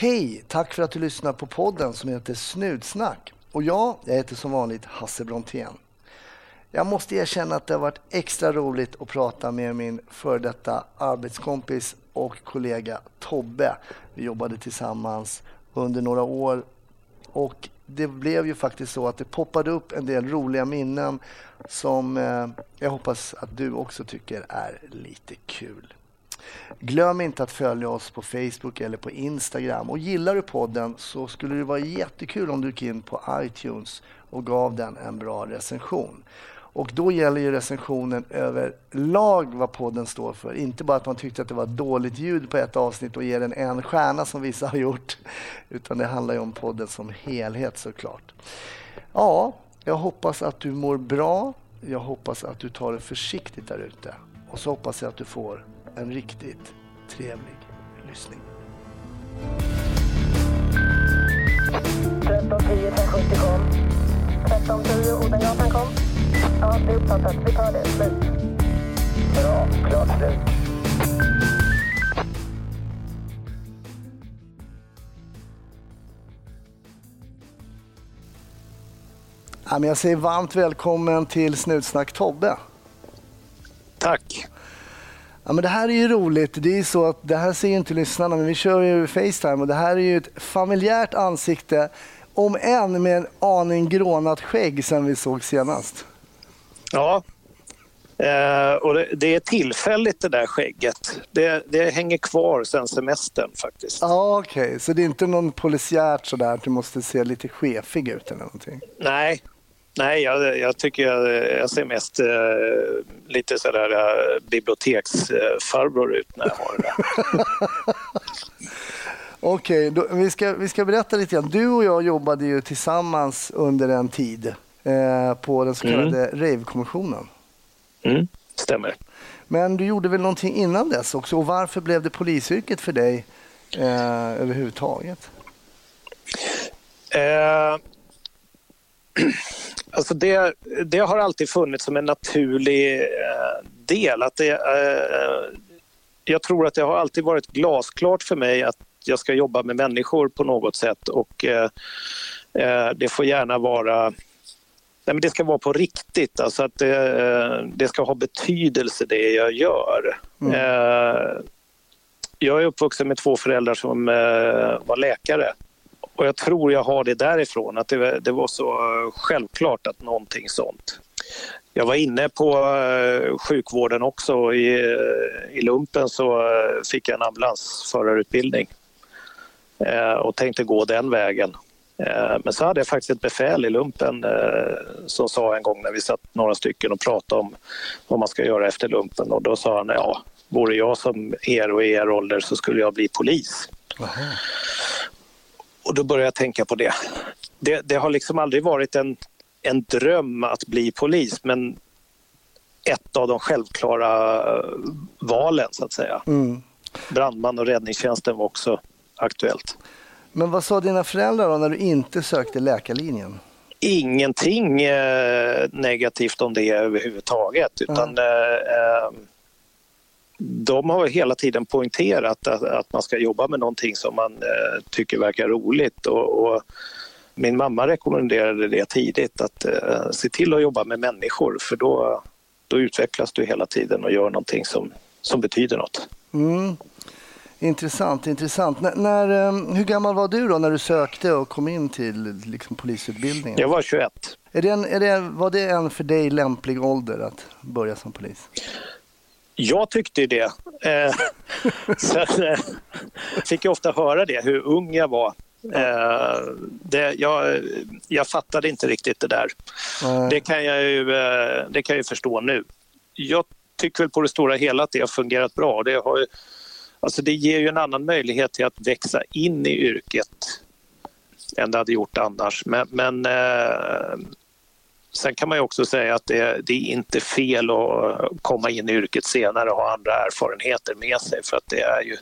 Hej! Tack för att du lyssnar på podden som heter Snutsnack. Och jag, jag heter som vanligt Hasse Brontén. Jag måste erkänna att det har varit extra roligt att prata med min före detta arbetskompis och kollega Tobbe. Vi jobbade tillsammans under några år och det blev ju faktiskt så att det poppade upp en del roliga minnen som eh, jag hoppas att du också tycker är lite kul. Glöm inte att följa oss på Facebook eller på Instagram. Och gillar du podden så skulle det vara jättekul om du gick in på iTunes och gav den en bra recension. Och då gäller ju recensionen överlag vad podden står för. Inte bara att man tyckte att det var dåligt ljud på ett avsnitt och ger den en stjärna som vissa har gjort. Utan det handlar ju om podden som helhet såklart. Ja, jag hoppas att du mår bra. Jag hoppas att du tar det försiktigt där ute. Och så hoppas jag att du får en riktigt trevlig lyssning. 1310 1070 kom. 1310 Odengatan kom. Ja, det är uppfattat. Vi tar det. Slut. Bra. Klart slut. Ja, men jag säger varmt välkommen till Snutsnack Tobbe. Tack. Ja, men det här är ju roligt. Det är så att det här ser ju inte lyssnarna, men vi kör ju Facetime och det här är ju ett familjärt ansikte, om än med en aning grånat skägg sen vi såg senast. Ja, eh, och det, det är tillfälligt det där skägget. Det, det hänger kvar sen semestern faktiskt. Ja, Okej, så det är inte någon polisiärt sådär att du måste se lite chefig ut eller någonting? Nej, nej jag, jag tycker jag, jag ser mest eh, lite sådär eh, biblioteksfarbror ut när jag har det. Okej, då- vi, ska, vi ska berätta lite grann. Du och jag jobbade ju tillsammans under en tid eh, på den så kallade Rave-kommissionen. Mm, stämmer. Men du gjorde väl någonting innan dess också? Och varför blev det polisyrket för dig eh, överhuvudtaget? Alltså det, det har alltid funnits som en naturlig eh, del. Att det, eh, jag tror att det har alltid varit glasklart för mig att jag ska jobba med människor på något sätt och eh, det får gärna vara Nej, men det ska vara på riktigt, alltså att det, det ska ha betydelse det jag gör. Eh, jag är uppvuxen med två föräldrar som var läkare och jag tror jag har det därifrån, att det, det var så eh, självklart att någonting sånt. Jag var inne på eh, sjukvården också. I, eh, I lumpen så fick jag en ambulansförarutbildning och tänkte gå den vägen. Men så hade jag faktiskt ett befäl i lumpen som sa en gång när vi satt några stycken och pratade om vad man ska göra efter lumpen och då sa han ja, vore jag som er och i er ålder så skulle jag bli polis. Och då började jag tänka på det. Det, det har liksom aldrig varit en, en dröm att bli polis men ett av de självklara eh, valen så att säga. Mm. Brandman och räddningstjänsten var också aktuellt. Men vad sa dina föräldrar då när du inte sökte läkarlinjen? Ingenting eh, negativt om det överhuvudtaget utan eh, eh, de har hela tiden poängterat att, att man ska jobba med någonting som man eh, tycker verkar roligt och, och min mamma rekommenderade det tidigt att eh, se till att jobba med människor för då, då utvecklas du hela tiden och gör någonting som, som betyder något. Mm. Intressant, intressant. N- när, eh, hur gammal var du då när du sökte och kom in till liksom, polisutbildningen? Jag var 21. Är det en, är det, var det en för dig lämplig ålder att börja som polis? Jag tyckte ju det. Eh, sen eh, fick jag ofta höra det, hur ung jag var. Eh, det, jag, jag fattade inte riktigt det där. Det kan jag ju, eh, det kan jag ju förstå nu. Jag tycker väl på det stora hela att det har fungerat bra. Det, har ju, alltså det ger ju en annan möjlighet till att växa in i yrket än det hade gjort annars. Men, men eh, sen kan man också säga att det, det är inte fel att komma in i yrket senare och ha andra erfarenheter med sig för att det är ju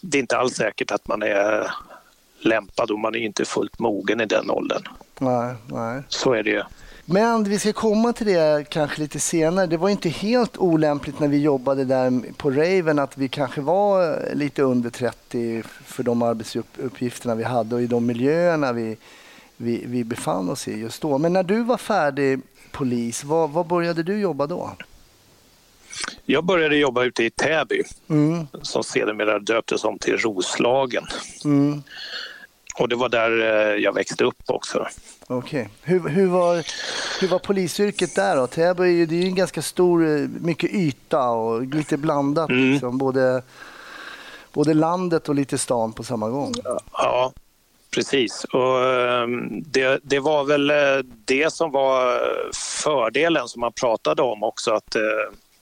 det är inte alls säkert att man är lämpad och man är inte fullt mogen i den åldern. Nej, nej. Så är det ju. Men vi ska komma till det kanske lite senare. Det var inte helt olämpligt när vi jobbade där på Raven att vi kanske var lite under 30 för de arbetsuppgifterna vi hade och i de miljöerna vi, vi, vi befann oss i just då. Men när du var färdig polis, vad, vad började du jobba då? Jag började jobba ute i Täby mm. som sedermera döptes om till Roslagen. Mm. Och det var där eh, jag växte upp också. Okej. Okay. Hur, hur, var, hur var polisyrket där då? Täby är ju, det är ju en ganska stor, eh, mycket yta och lite blandat. Mm. Liksom, både, både landet och lite stan på samma gång. Ja, precis. Och ehm, det, det var väl eh, det som var fördelen som man pratade om också. att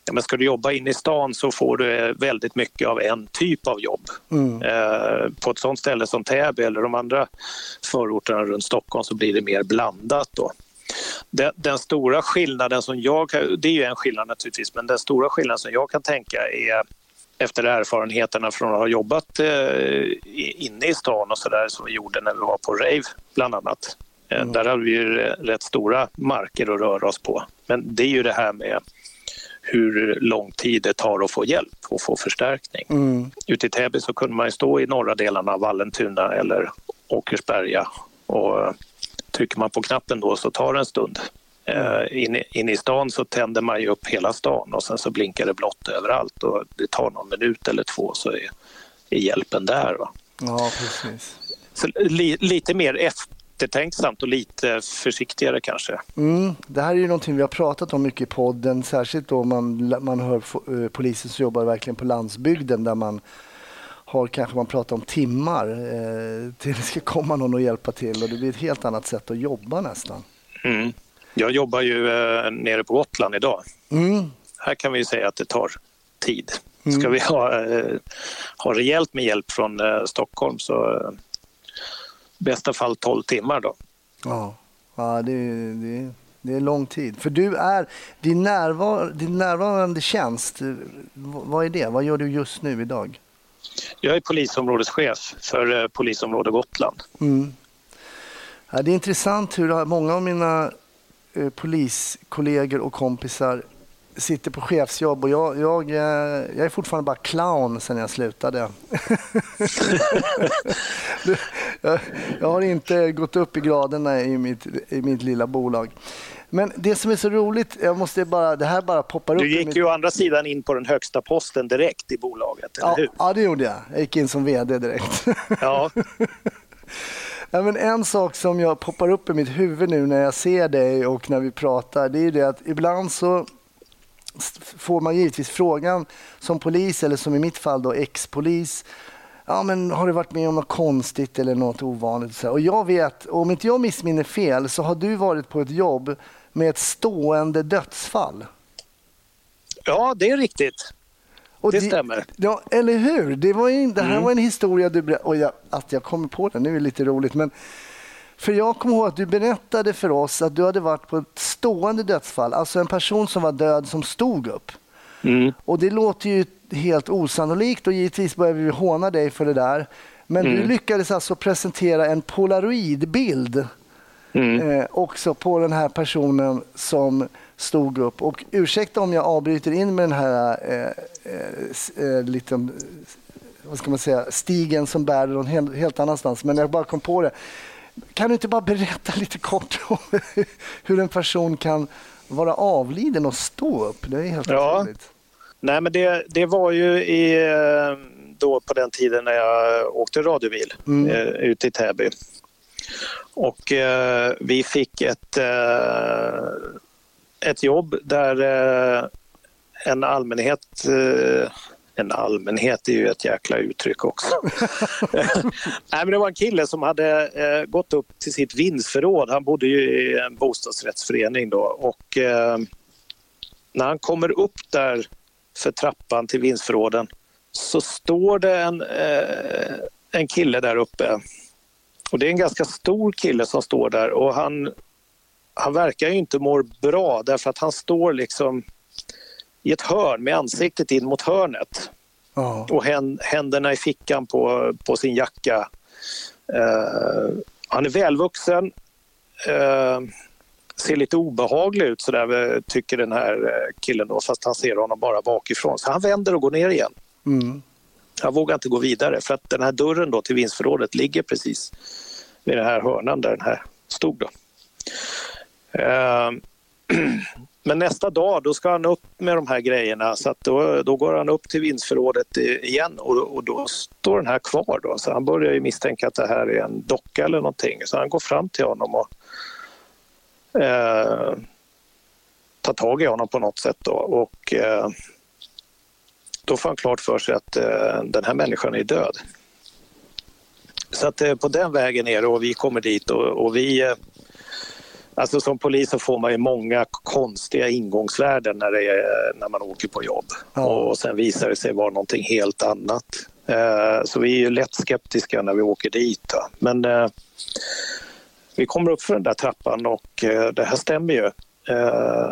ja, men ska du jobba inne i stan så får du väldigt mycket av en typ av jobb. Mm. Eh, på ett sånt ställe som Täby eller de andra förorterna runt Stockholm så blir det mer blandat. Då. Den, den, stora skillnaden som jag, det är ju en skillnad naturligtvis, men den stora skillnaden som jag kan tänka är efter erfarenheterna från att ha jobbat eh, inne i stan och så där som vi gjorde när vi var på rave bland annat. Eh, mm. Där hade vi ju rätt stora marker att röra oss på. Men det är ju det här med hur lång tid det tar att få hjälp och få förstärkning. Mm. Ute i Täby så kunde man stå i norra delarna av Vallentuna eller Åkersberga och eh, trycker man på knappen då så tar det en stund. Uh, Inne in i stan så tänder man ju upp hela stan och sen så blinkar det blått överallt och det tar någon minut eller två så är, är hjälpen där. Va? Ja, precis. Så li, lite mer eftertänksamt och lite försiktigare kanske. Mm, det här är ju någonting vi har pratat om mycket i podden, särskilt då man, man hör eh, poliser som jobbar verkligen på landsbygden där man har kanske man pratar om timmar eh, till det ska komma någon och hjälpa till och det blir ett helt annat sätt att jobba nästan. Mm. Jag jobbar ju eh, nere på Gotland idag. Mm. Här kan vi säga att det tar tid. Ska mm. vi ha, eh, ha rejält med hjälp från eh, Stockholm så eh, bästa fall 12 timmar. Då. Ja, ja det, det, det är lång tid. För du är, din, närvar, din närvarande tjänst, vad är det? Vad gör du just nu idag? Jag är polisområdeschef för eh, polisområde Gotland. Mm. Ja, det är intressant hur många av mina eh, poliskollegor och kompisar sitter på chefsjobb och jag, jag, jag är fortfarande bara clown sen jag slutade. jag, jag, har inte gått upp i graderna i mitt, i mitt lilla bolag. Men det som är så roligt, jag måste bara, det här bara poppar upp. Du gick ju å andra sidan in på den högsta posten direkt i bolaget, eller ja, hur? Ja, det gjorde jag. Jag gick in som VD direkt. Ja. Nej, men en sak som jag poppar upp i mitt huvud nu när jag ser dig och när vi pratar, det är ju det att ibland så får man givetvis frågan som polis eller som i mitt fall då ex-polis. Ja, men har du varit med om något konstigt eller något ovanligt? Och jag vet, om inte jag missminner fel, så har du varit på ett jobb med ett stående dödsfall. Ja, det är riktigt. Och det, stämmer. Ja, eller hur? Det, var en, det här mm. var en historia du berättade. Att jag kommer på den nu är lite roligt. Men för jag kommer ihåg att du berättade för oss att du hade varit på ett stående dödsfall, alltså en person som var död som stod upp. Mm. Och det låter ju helt osannolikt och givetvis börjar vi håna dig för det där. Men mm. du lyckades alltså presentera en polaroidbild mm. eh, också på den här personen som stod upp. Och ursäkta om jag avbryter in med den här eh, eh, eh liten, vad ska man säga, stigen som bär någon helt, helt annanstans. Men jag bara kom på det. Kan du inte bara berätta lite kort om hur en person kan vara avliden och stå upp? Det är helt ja. otroligt. Nej, men det, det var ju i, eh, då på den tiden när jag åkte radiobil mm. eh, ute i Täby. Och eh, vi fick ett, eh, ett jobb där eh, en allmänhet eh, en allmänhet är ju ett jäkla uttryck också. Nej, men det var en kille som hade eh, gått upp till sitt vindsförråd. Han bodde ju i en bostadsrättsförening då och eh, när han kommer upp där för trappan till vindsförråden så står det en, eh, en kille där uppe. Och det är en ganska stor kille som står där och han, han verkar ju inte må bra därför att han står liksom i ett hörn med ansiktet in mot hörnet. Oh. Och händerna i fickan på, på sin jacka. Uh, han är välvuxen. Uh, ser lite obehaglig ut så där tycker den här eh, killen då fast han ser honom bara bakifrån. Så han vänder och går ner igen. Mm. Jag vågar inte gå vidare för att den här dörren då till vinstförrådet ligger precis vid den här hörnan där den här stod. Då. Ehm, men nästa dag då ska han upp med de här grejerna så att då, då går han upp till vindsförrådet igen och, och då står den här kvar. Då. Så han börjar ju misstänka att det här är en docka eller någonting så han går fram till honom och eh, tar tag i honom på något sätt. Då. Och, eh, då får han klart för sig att eh, den här människan är död. Så att eh, på den vägen är det och vi kommer dit och, och vi eh, Alltså som polis så får man ju många konstiga ingångsvärden när, är, när man åker på jobb. Ja. Och sen visar det sig vara någonting helt annat. Eh, så vi är ju lätt skeptiska när vi åker dit. Men eh, vi kommer upp för den där trappan och eh, det här stämmer ju.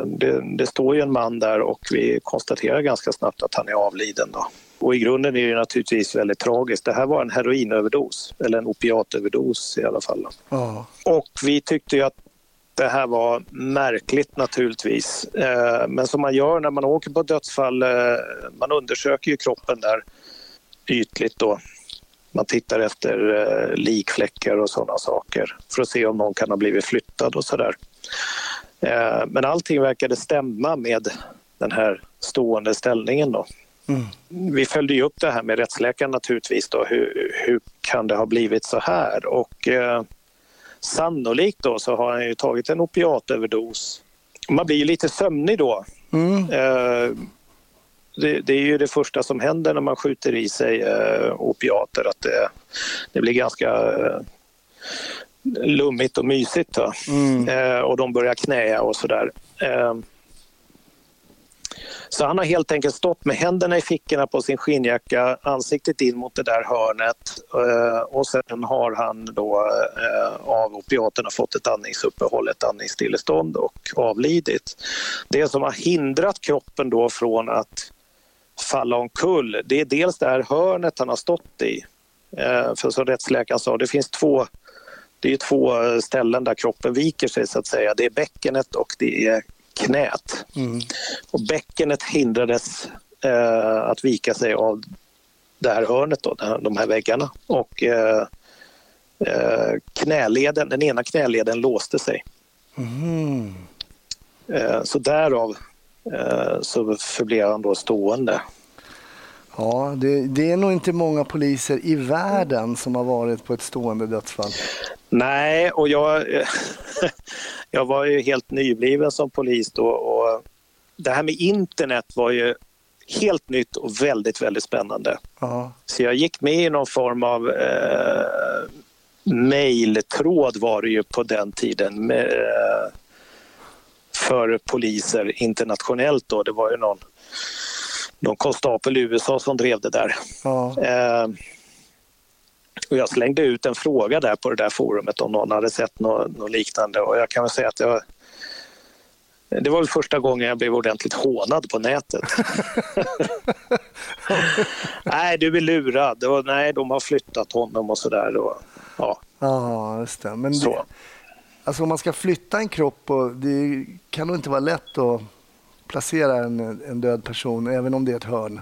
Det, det, står ju en man där och vi konstaterar ganska snabbt att han är avliden. Då. Och i grunden är det naturligtvis väldigt tragiskt. Det här var en heroinöverdos, eller en opiatöverdos i alla fall. Ja. Och vi tyckte ju att det här var märkligt naturligtvis. Eh, men som man gör när man åker på dödsfall, eh, man undersöker ju kroppen där ytligt då. Man tittar efter eh, likfläckar och sådana saker för att se om någon kan ha blivit flyttad och sådär. Men allting verkade stämma med den här stående ställningen då. Mm. Vi följde ju upp det här med rättsläkaren naturligtvis då. Hur, hur kan det ha blivit så här? Och Sannolikt då så har han ju tagit en opiatöverdos. Man blir ju lite sömnig då. Mm. Eh, det, det, är ju det första som händer när man skjuter i sig eh, opiater, att det, det blir ganska eh, lummigt och mysigt. Mm. Och de börjar knäa och sådär. Eh, så han har helt enkelt stått med händerna i fickorna på sin skinnjacka, ansiktet in mot det där hörnet eh, och sen har han då eh, av opiaterna fått ett andningsuppehåll, ett andningsstillestånd och avlidit. Det som har hindrat kroppen då från att falla omkull, det är dels det här hörnet han har stått i. Eh, för som rättsläkaren sa, det finns två det är två ställen där kroppen viker sig så att säga. Det är bäckenet och det är knät. Mm. Och bäckenet hindrades eh, att vika sig av det här hörnet, då, de här väggarna. Och eh, eh, knäleden, den ena knäleden låste sig. Mm. Eh, så därav eh, så förblev han då stående. Ja, det, det, är nog inte många poliser i världen som har varit på ett stående dödsfall. Nej, och jag, jag var ju helt nybliven som polis då och det här med internet var ju helt nytt och väldigt, väldigt spännande. Aha. Så jag gick med i någon form av eh, mejltråd var det ju på den tiden med, eh, för poliser internationellt då. Det var ju någon, någon konstapel i USA som drev det där. Ja. Eh, och jag slängde ut en fråga där på det där forumet om någon hade sett något, något liknande och jag kan väl säga att jag det var väl första gången jag blev ordentligt hånad på nätet. nej, du är lurad. Och, nej, de har flyttat honom och sådär. Ja, ah, just det. Men det, alltså om man ska flytta en kropp, och det kan nog inte vara lätt att placera en, en död person, även om det är ett hörn.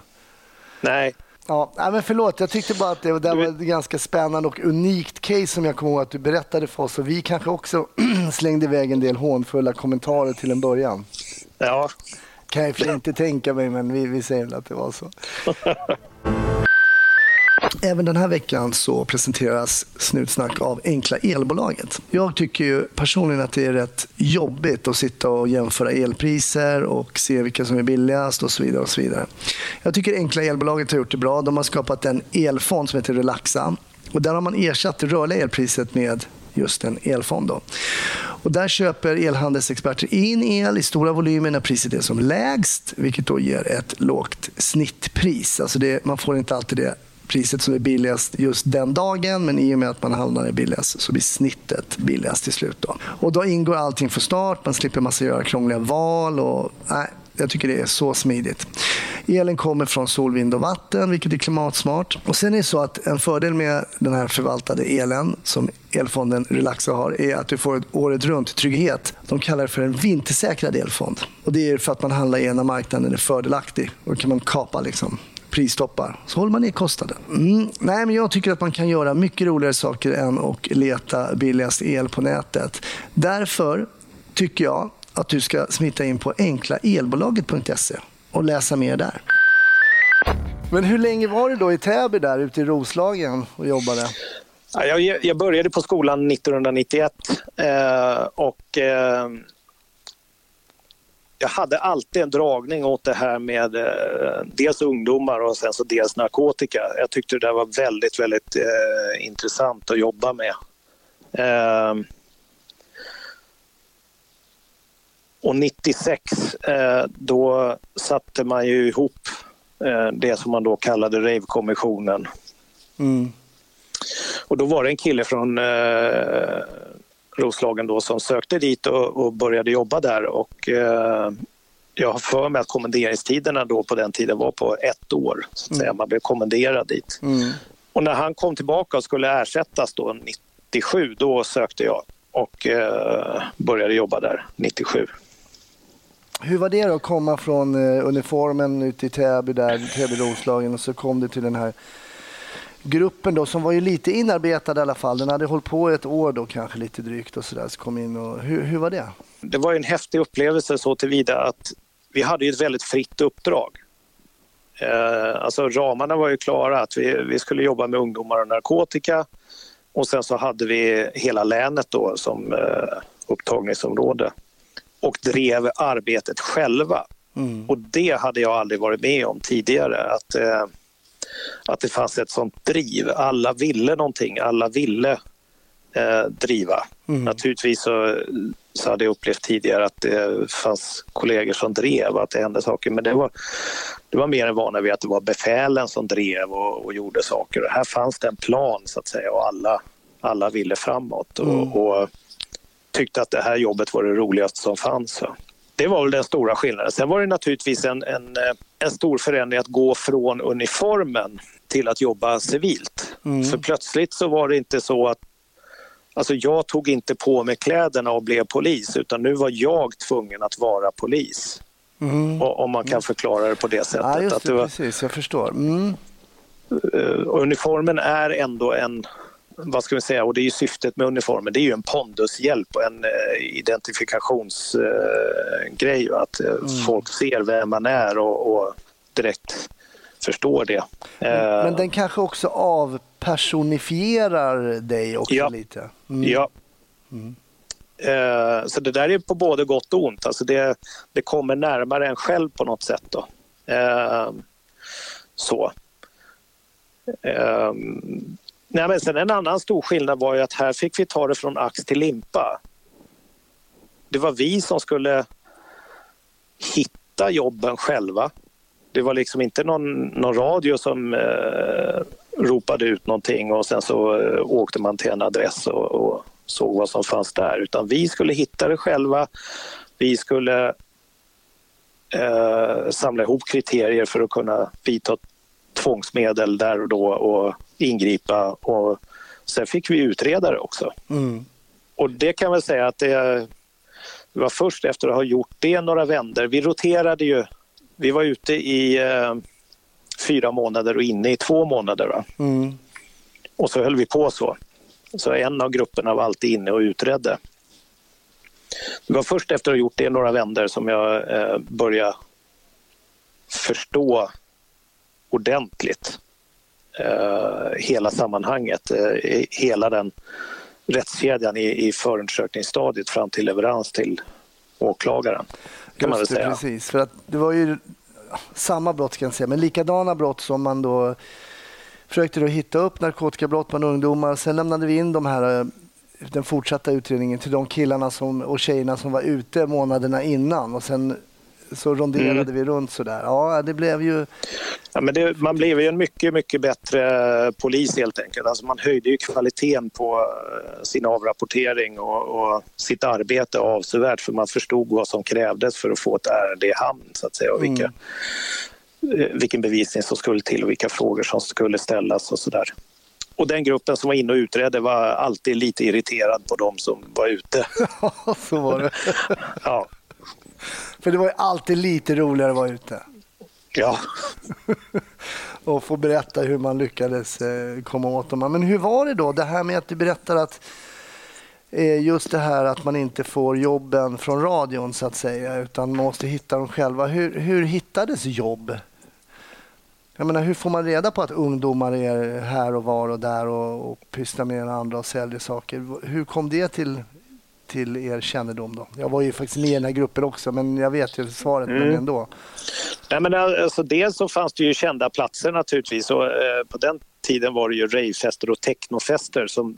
Nej, Ja, men förlåt, jag tyckte bara att det, det var ett ganska spännande och unikt case som jag kommer ihåg att du berättade för oss. Och vi kanske också slängde iväg en del hånfulla kommentarer till en början. Ja. Kan jag inte tänka mig, men vi, vi säger väl att det var så. Även den här veckan så presenteras Snutsnack av Enkla Elbolaget. Jag tycker ju personligen att det är rätt jobbigt att sitta och jämföra elpriser och se vilka som är billigast och så vidare. och så vidare. Jag tycker Enkla Elbolaget har gjort det bra. De har skapat en elfond som heter Relaxa. Och där har man ersatt det rörliga elpriset med just en elfond. Då. Och där köper elhandelsexperter in el i stora volymer när priset är som lägst, vilket då ger ett lågt snittpris. Alltså det, man får inte alltid det priset som är billigast just den dagen men i och med att man hamnar i billigast så blir snittet billigast till slut. Då. Och då ingår allting från start, man slipper massa göra krångliga val och nej, jag tycker det är så smidigt. Elen kommer från sol, vind och vatten, vilket är klimatsmart. Och Sen är det så att en fördel med den här förvaltade elen som elfonden Relaxa har är att du får ett året runt trygghet. De kallar det för en vintersäkrad elfond. Och Det är för att man handlar i när marknaden är fördelaktig. Och då kan man kapa liksom pristoppar. Så håller man ner kostnaden. Mm. Nej, men jag tycker att man kan göra mycket roligare saker än att leta billigast el på nätet. Därför tycker jag att du ska smita in på enklaelbolaget.se och läsa mer där. Men hur länge var du då i Täby där ute i Roslagen och jobbade? Jag, jag började på skolan 1991 eh, och eh, jag hade alltid en dragning åt det här med eh, dels ungdomar och sen så dels narkotika. Jag tyckte det var väldigt, väldigt eh, intressant att jobba med. Eh, och 96 eh, då satte man ju ihop eh, det som man då kallade Rave-kommissionen. Mm. Och då var det en kille från eh, Roslagen då som sökte dit och, och började jobba där och eh, jag har för mig att kommenderingstiderna då på den tiden var på ett år. Så att säga. Mm. Man blev kommenderad dit. Mm. Och när han kom tillbaka och skulle ersättas då 97, då sökte jag och eh, började jobba där 97. Hur var det då att komma från eh, uniformen ute i Täby, där, Täby Roslagen och så kom du till den här gruppen då som var ju lite inarbetad i alla fall. Den hade hållit på ett år då kanske lite drygt och sådär. Så kom in och, hur, hur var det? Det var en häftig upplevelse så tillvida att vi hade ett väldigt fritt uppdrag. Eh, alltså ramarna var ju klara att vi, vi skulle jobba med ungdomar och narkotika och sen så hade vi hela länet då som eh, upptagningsområde och drev arbetet själva. Mm. Och det hade jag aldrig varit med om tidigare. Att, eh, att det fanns ett sånt driv. Alla ville någonting, alla ville eh, driva. Mm. Naturligtvis så, så hade jag upplevt tidigare att det fanns kollegor som drev, att det hände saker. Men det var, det var mer än vana vid att det var befälen som drev och, och gjorde saker. Och här fanns det en plan så att säga och alla, alla ville framåt. Och, mm. och tyckte att det här jobbet var det roligaste som fanns. Det var väl den stora skillnaden. Sen var det naturligtvis en, en, eh, en stor förändring att gå från uniformen till att jobba civilt. Mm. För plötsligt så var det inte så att Alltså jag tog inte på mig kläderna och blev polis utan nu var jag tvungen att vara polis. Mm. om man kan förklara det på det sättet. Ja, det, det var, precis, jag förstår. Mm. Uh, uniformen är ändå en, vad ska vi säga, och det är ju syftet med uniformen, det är ju en pondushjälp och en uh, identifikationsgrej. Uh, att mm. folk ser vem man är och, och direkt förstår det. Men, men, den kanske också avpersonifierar dig också ja. lite? Mm. Ja. Mm. Så det där är på både gott och ont. Alltså det, det kommer närmare en själv på något sätt. Då. Uh, så. Uh, nej, men sen en annan stor skillnad var ju att här fick vi ta det från ax till limpa. Det var vi som skulle hitta jobben själva. Det var liksom inte någon, någon radio som eh, ropade ut någonting och sen så eh, åkte man till en adress och, och, såg vad som fanns där. Utan vi skulle hitta det själva. Vi skulle eh, samla ihop kriterier för att kunna vidta tvångsmedel där och då och ingripa. Och sen fick vi utreda det också. Mm. Och det kan väl säga att det, det var först efter att ha gjort det några vänder. Vi roterade ju vi var ute i eh, fyra månader och inne i två månader. Mm. Och så höll vi på så. Så en av grupperna var alltid inne och utredde. Det var först efter att ha gjort det några vänder som jag eh, började förstå ordentligt eh, hela sammanhanget, eh, hela den rättskedjan i, i förundersökningsstadiet fram till leverans till åklagaren kan väl säga. Precis, för att det var ju samma brott kan jag säga, men likadana brott som man då försökte då hitta upp narkotikabrott bland ungdomar. Sen lämnade vi in de här, eh, den fortsatta utredningen till de killarna som, och tjejerna som var ute månaderna innan och sen så ronderade mm. vi runt sådär. Ja, det blev ju... Ja, men det, man blev ju en mycket, mycket bättre polis helt enkelt. Alltså man höjde ju kvaliteten på eh, sin avrapportering och, och sitt arbete avsevärt för man förstod vad som krävdes för att få ett ärende i hamn så att säga och vilka, mm. eh, vilken bevisning som skulle till och vilka frågor som skulle ställas och sådär. Och den gruppen som var inne och utredde var alltid lite irriterad på de som var ute. Ja, så var det. Ja, För det var ju alltid lite roligare att vara ute. ja. och få berätta hur man lyckades eh, komma åt dem. Men hur var det då? Det här med att du berättar att eh, just det här att man inte får jobben från radion så att säga utan måste hitta dem själva. Hur, hur hittades jobb? Jag menar, hur får man reda på att ungdomar är här och var och där och, och pysslar med andra och säljer saker? Hur kom det till, till er kännedom då? Jag var ju faktiskt med i den här gruppen också men jag vet ju svaret men Mm. ändå. Nej, men alltså, dels så fanns det ju kända platser naturligtvis och eh, på den tiden var det ju ravefester och technofester som,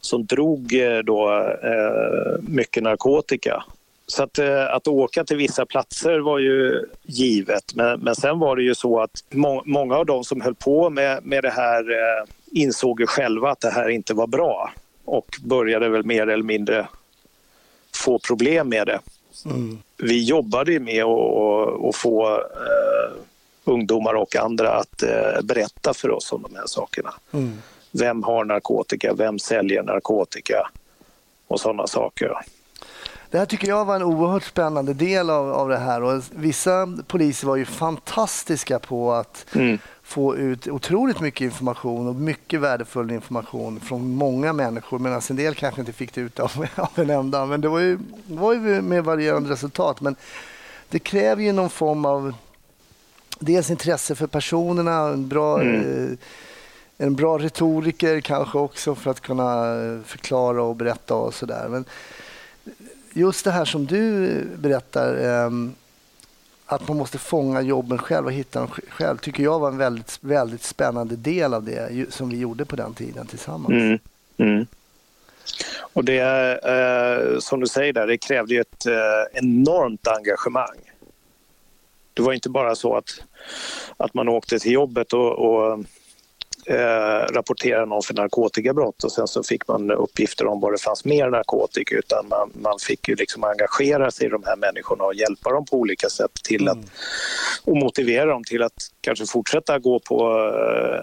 som drog eh, då, eh, mycket narkotika. Så att, eh, att åka till vissa platser var ju givet men, men sen var det ju så att må, många av de som höll på med, med det här eh, insåg ju själva att det här inte var bra och började väl mer eller mindre få problem med det vi jobbade ju med att få eh, ungdomar och andra att eh, berätta för oss om de här sakerna. Mm. Vem har narkotika? Vem säljer narkotika? Och sådana saker. Det här tycker jag var en oerhört spännande del av, av det här. Och vissa poliser var ju fantastiska på att Mm. Få ut otroligt mycket information och mycket värdefull information från många människor medan en del kanske inte fick det ut av, av en enda. Men det var ju, var ju med varierande resultat. Men det kräver ju någon form av dels intresse för personerna, en bra, eh, en bra retoriker kanske också för att kunna eh, förklara och berätta och sådär. Men just det här som du berättar, ehm, att man måste fånga jobben själv och hitta dem själv, tycker jag var en väldigt, väldigt spännande del av det som vi gjorde på den tiden tillsammans. Mm. Mm. Och det, eh, som du säger där, det krävde ju ett eh, enormt engagemang. Det var inte bara så att, att man åkte till jobbet och, och eh, rapporterade någon för narkotikabrott och sen så fick man uppgifter om var det fanns mer narkotika utan man, man fick ju liksom engagera sig i de här människorna och hjälpa dem på olika sätt till att och motivera dem till att kanske fortsätta gå på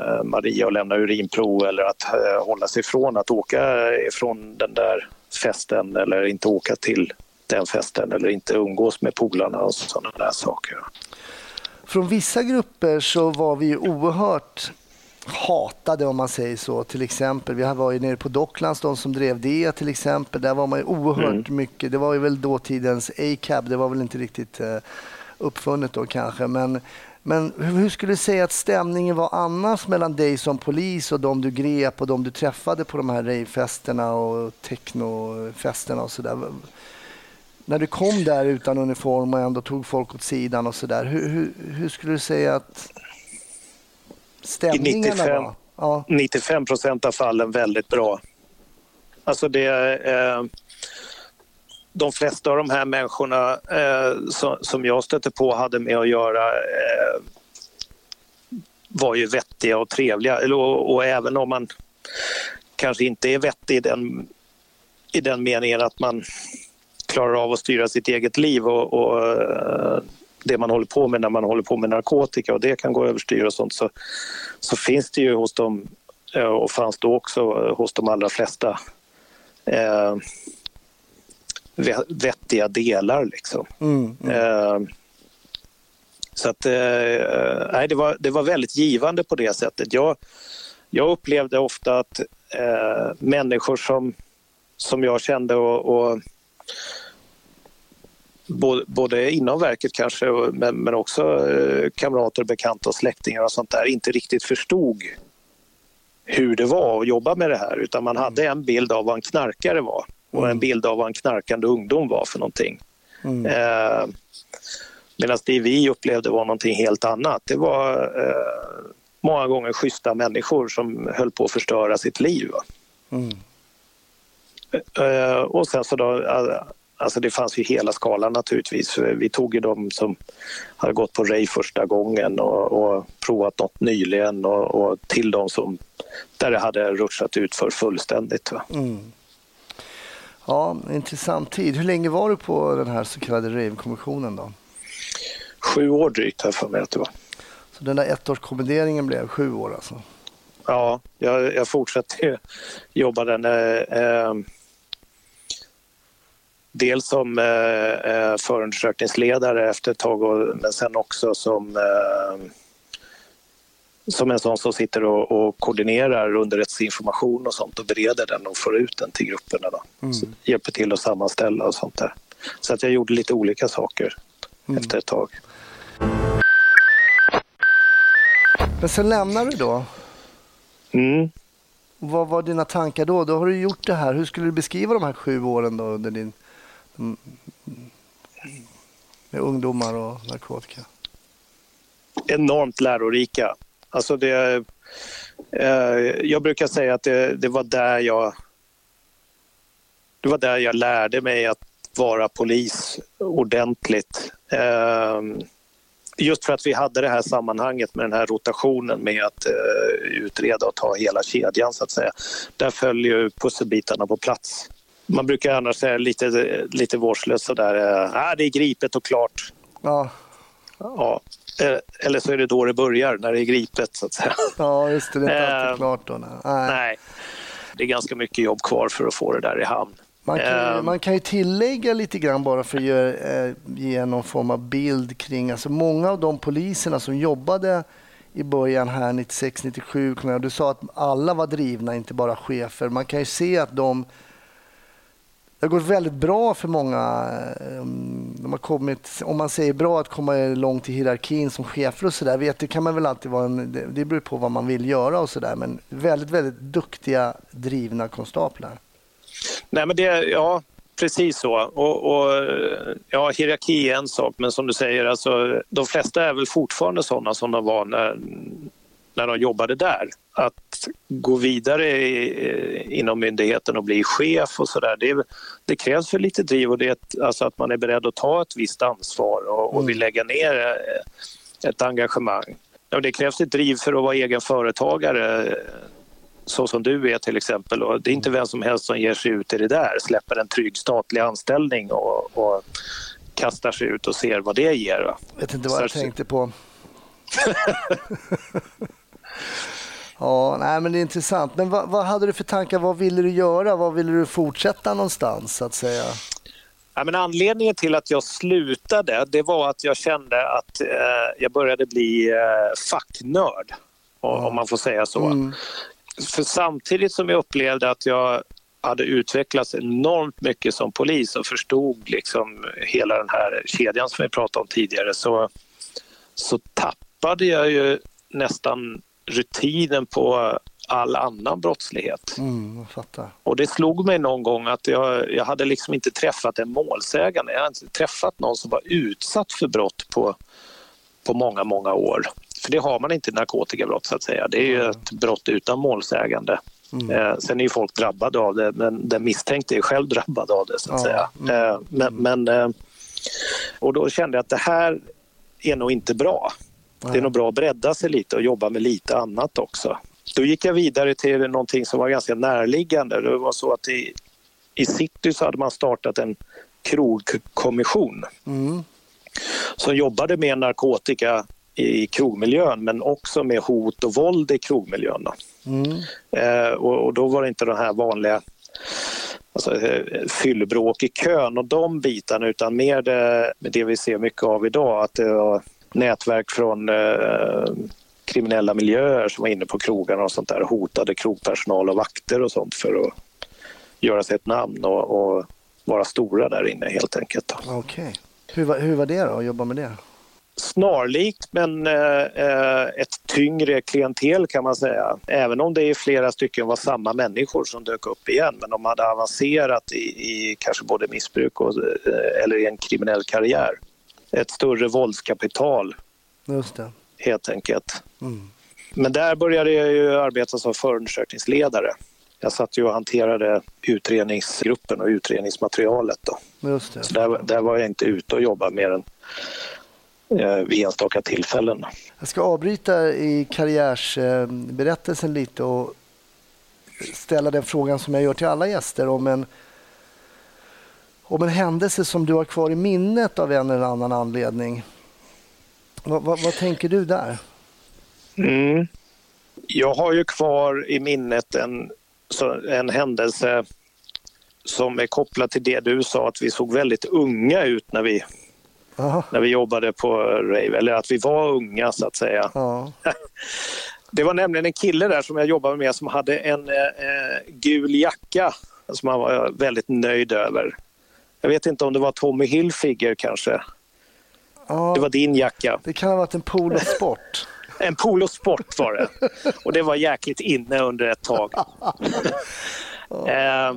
eh, Maria och lämna urinprov eller att eh, hålla sig ifrån att åka ifrån den där festen eller inte åka till den festen eller inte umgås med polarna och sådana där saker. Från vissa grupper så var vi oerhört hatade om man säger så. Till exempel, vi var ju nere på Docklands, de som drev det till exempel. Där var man ju oerhört mycket. Det var ju väl dåtidens A-cab, det var väl inte riktigt eh, uppfunnet då kanske. Men, men hur hur skulle du säga att stämningen var annars mellan dig som polis och de du grep och de du träffade på de här ravefesterna och technofesterna och sådär? När du kom där utan uniform och ändå tog folk åt sidan och sådär. Hur, hur, hur skulle du säga att stämningarna 95. var? Ja. 95 procent av fallen väldigt bra. Alltså det, eh, de flesta av de här människorna eh, som, som jag stötte på hade med att göra eh, var ju vettiga och trevliga. Eller, och, och även om man kanske inte är vettig i den, i den meningen att man klarar av att styra sitt eget liv och, och eh, det man håller på med när man håller på med narkotika och det kan gå överstyr och sånt så, så finns det ju hos dem eh, och fanns då också eh, hos de allra flesta eh, ve- vettiga delar liksom. Mm, mm. Eh, så att, eh, det, var, det var väldigt givande på det sättet. Jag, jag upplevde ofta att eh, människor som, som jag kände och, och både, både inom verket kanske men, men också eh, kamrater, bekanta och släktingar och sånt där inte riktigt förstod hur det var att jobba med det här utan man hade en bild av vad en knarkare var och en bild av vad en knarkande ungdom var för någonting. Mm. Eh, Medan det vi upplevde var någonting helt annat. Det var eh, många gånger schyssta människor som höll på att förstöra sitt liv. Mm. Eh, och sen så då, eh, alltså det fanns ju hela skalan naturligtvis. Vi tog ju de som hade gått på Ray första gången och, och provat något nyligen och, och till de som där det hade rutschat ut för fullständigt. Mm. Ja, intressant tid. Hur länge var du på den här så kallade rave-kommissionen då? Sju år drygt har jag för mig att det var. Så den där ettårskommenderingen blev sju år alltså? Ja, jag, jag fortsatte jobba den. Eh, eh, dels som eh, eh, förundersökningsledare efter ett tag och, men sen också som eh, som en sån som sitter och, och koordinerar underrättelseinformation och sånt och bereder den och får ut den till grupperna. Då. Mm. Hjälper till att sammanställa och sånt där. Så att jag gjorde lite olika saker mm. efter ett tag. Men sen lämnar du då? Mm. Vad var dina tankar då? Då har du gjort det här. Hur skulle du beskriva de här sju åren då under din... Med ungdomar och narkotika? Enormt lärorika. Alltså det, eh, jag brukar säga att det, det, var där jag det var där jag lärde mig att vara polis ordentligt. Eh, just för att vi hade det här sammanhanget med den här rotationen med att eh, utreda och ta hela kedjan så att säga. Där följer pusselbitarna på plats. Man brukar annars säga lite, lite vårdslöst sådär, äh, det är gripet och klart. Ja. Ja, Eh, eller så är det då det börjar, när det är gripet så att säga. Ja, just det. Det är inte alltid eh, klart då. Nej. nej. Det är ganska mycket jobb kvar för att få det där i hamn. Man kan, um, man kan ju tillägga lite grann bara för att ge, ge någon form av bild kring... Alltså många av de poliserna som jobbade i början här 96, 97, du sa att alla var drivna, inte bara chefer. Man kan ju se att de det har gått väldigt bra för många. Eh, de har kommit, om man säger bra, att komma långt i hierarkin som chefer och sådär. Det kan man väl alltid vara en, det beror på vad man vill göra och sådär. Men väldigt, väldigt duktiga, drivna konstaplar. Nej, men det, ja, precis så. Och, och, ja, hierarki är en sak, men som du säger, alltså, de flesta är väl fortfarande sådana som de var när, när de jobbade där. Att gå vidare i, inom myndigheten och bli chef och sådär, det, det, krävs för lite driv och det, alltså att man är beredd att ta ett visst ansvar och, och vill mm. lägga ner eh, ett engagemang. Och det krävs ett driv för att vara egen företagare så som du är till exempel. Och det är inte vem som helst som ger sig ut i det där, släpper en trygg statlig anställning och, och kastar sig ut och ser vad det ger. Va? Jag vet inte vad jag tänkte på. Ja, nej, men det är intressant. Men vad, vad, hade du för tankar? Vad ville du göra? Vad ville du fortsätta någonstans, så att säga? Ja, men anledningen till att jag slutade det var att jag kände att eh, jag började bli eh, facknörd, ja. om man får säga så. Mm. För samtidigt som jag upplevde att jag hade utvecklats enormt mycket som polis och förstod liksom hela den här kedjan som vi pratade om tidigare så, så tappade jag ju nästan rutinen på all annan brottslighet. Mm, och det slog mig någon gång att jag, jag hade liksom inte träffat en målsägande. Jag hade inte träffat någon som var utsatt för brott på, på många, många år. För det har man inte i narkotikabrott så att säga. Det är ju ett brott utan målsägande. Mm. Eh, sen är ju folk drabbade av det, men den misstänkte är själv drabbad av det så att säga. Mm. Eh, men, men eh, och då kände jag att det här är nog inte bra. Det är nog bra att bredda sig lite och jobba med lite annat också. Då gick jag vidare till någonting som var ganska närliggande. Det var så att i, i city så hade man startat en krogkommission mm. som jobbade med narkotika i krogmiljön men också med hot och våld i krogmiljön. Mm. Eh, och, och, då var det inte de här vanliga alltså, eh, fyllbråk i kön och de bitarna utan mer det, det vi ser mycket av idag att det var nätverk från eh, kriminella miljöer som var inne på krogarna och sånt där hotade krogpersonal och vakter och sånt för att göra sig ett namn och, och vara stora där inne helt enkelt. Okej. Okay. Hur, hur var det då, att jobba med det? Snarlikt men eh, eh, ett tyngre klientel kan man säga. Även om det i flera stycken var samma människor som dök upp igen men de hade avancerat i, i kanske både missbruk och, eh, eller i en kriminell karriär ett större våldskapital. Just det. Helt enkelt. Mm. Men där började jag ju arbeta som förundersökningsledare. Jag satt ju och hanterade utredningsgruppen och utredningsmaterialet. Då. Just det. Så där, där var jag inte ute och jobbade mer än eh, vid enstaka tillfällen. Jag ska avbryta i karriärsberättelsen lite och ställa den frågan som jag gör till alla gäster om en om en händelse som du har kvar i minnet av en eller annan anledning. Vad, vad, vad tänker du där? Mm. Jag har ju kvar i minnet en, en händelse som är kopplad till det du sa, att vi såg väldigt unga ut när vi, Aha. när vi jobbade på Rave, eller att vi var unga så att säga. Ja. Det var nämligen en kille där som jag jobbade med som hade en eh, eh, gul jacka som han var väldigt nöjd över. Jag vet inte om det var Tommy Hilfiger kanske. ja. Det var din jacka. Det kan ha varit en Polo Sport. En Polo Sport var det. Och det var jäkligt inne under ett tag. eh,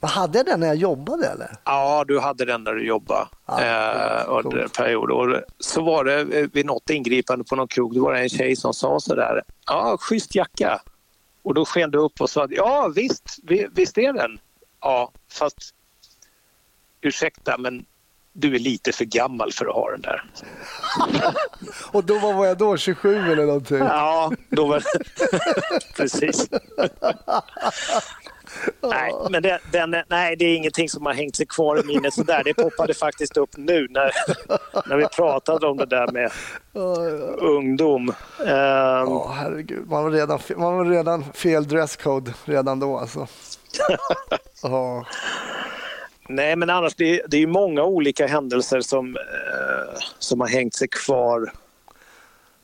Vad hade jag den när jag jobbade eller? ja, du hade den när du jobbade Ja, eh, under en period. Och så var det eh, vid något ingripande på någon krog, då var det en tjej som sa sådär, ja, schysst jacka. Och då sken du upp och sa, ja visst, vi- visst är den. Ja, fast ursäkta men du är lite för gammal för att ha den där. Och då var var jag då? 27 eller någonting? Ja, då var Precis. nej, men det, den, nej, det är ingenting som har hängt sig kvar i minnet sådär. Det poppade faktiskt upp nu när, när vi pratade om det där med ungdom. Ehm, Ja, herregud. Man var redan, man var redan fel dresscode redan då alltså. Ja. Nej, men annars det, det är ju många olika händelser som, eh, som har hängt sig kvar.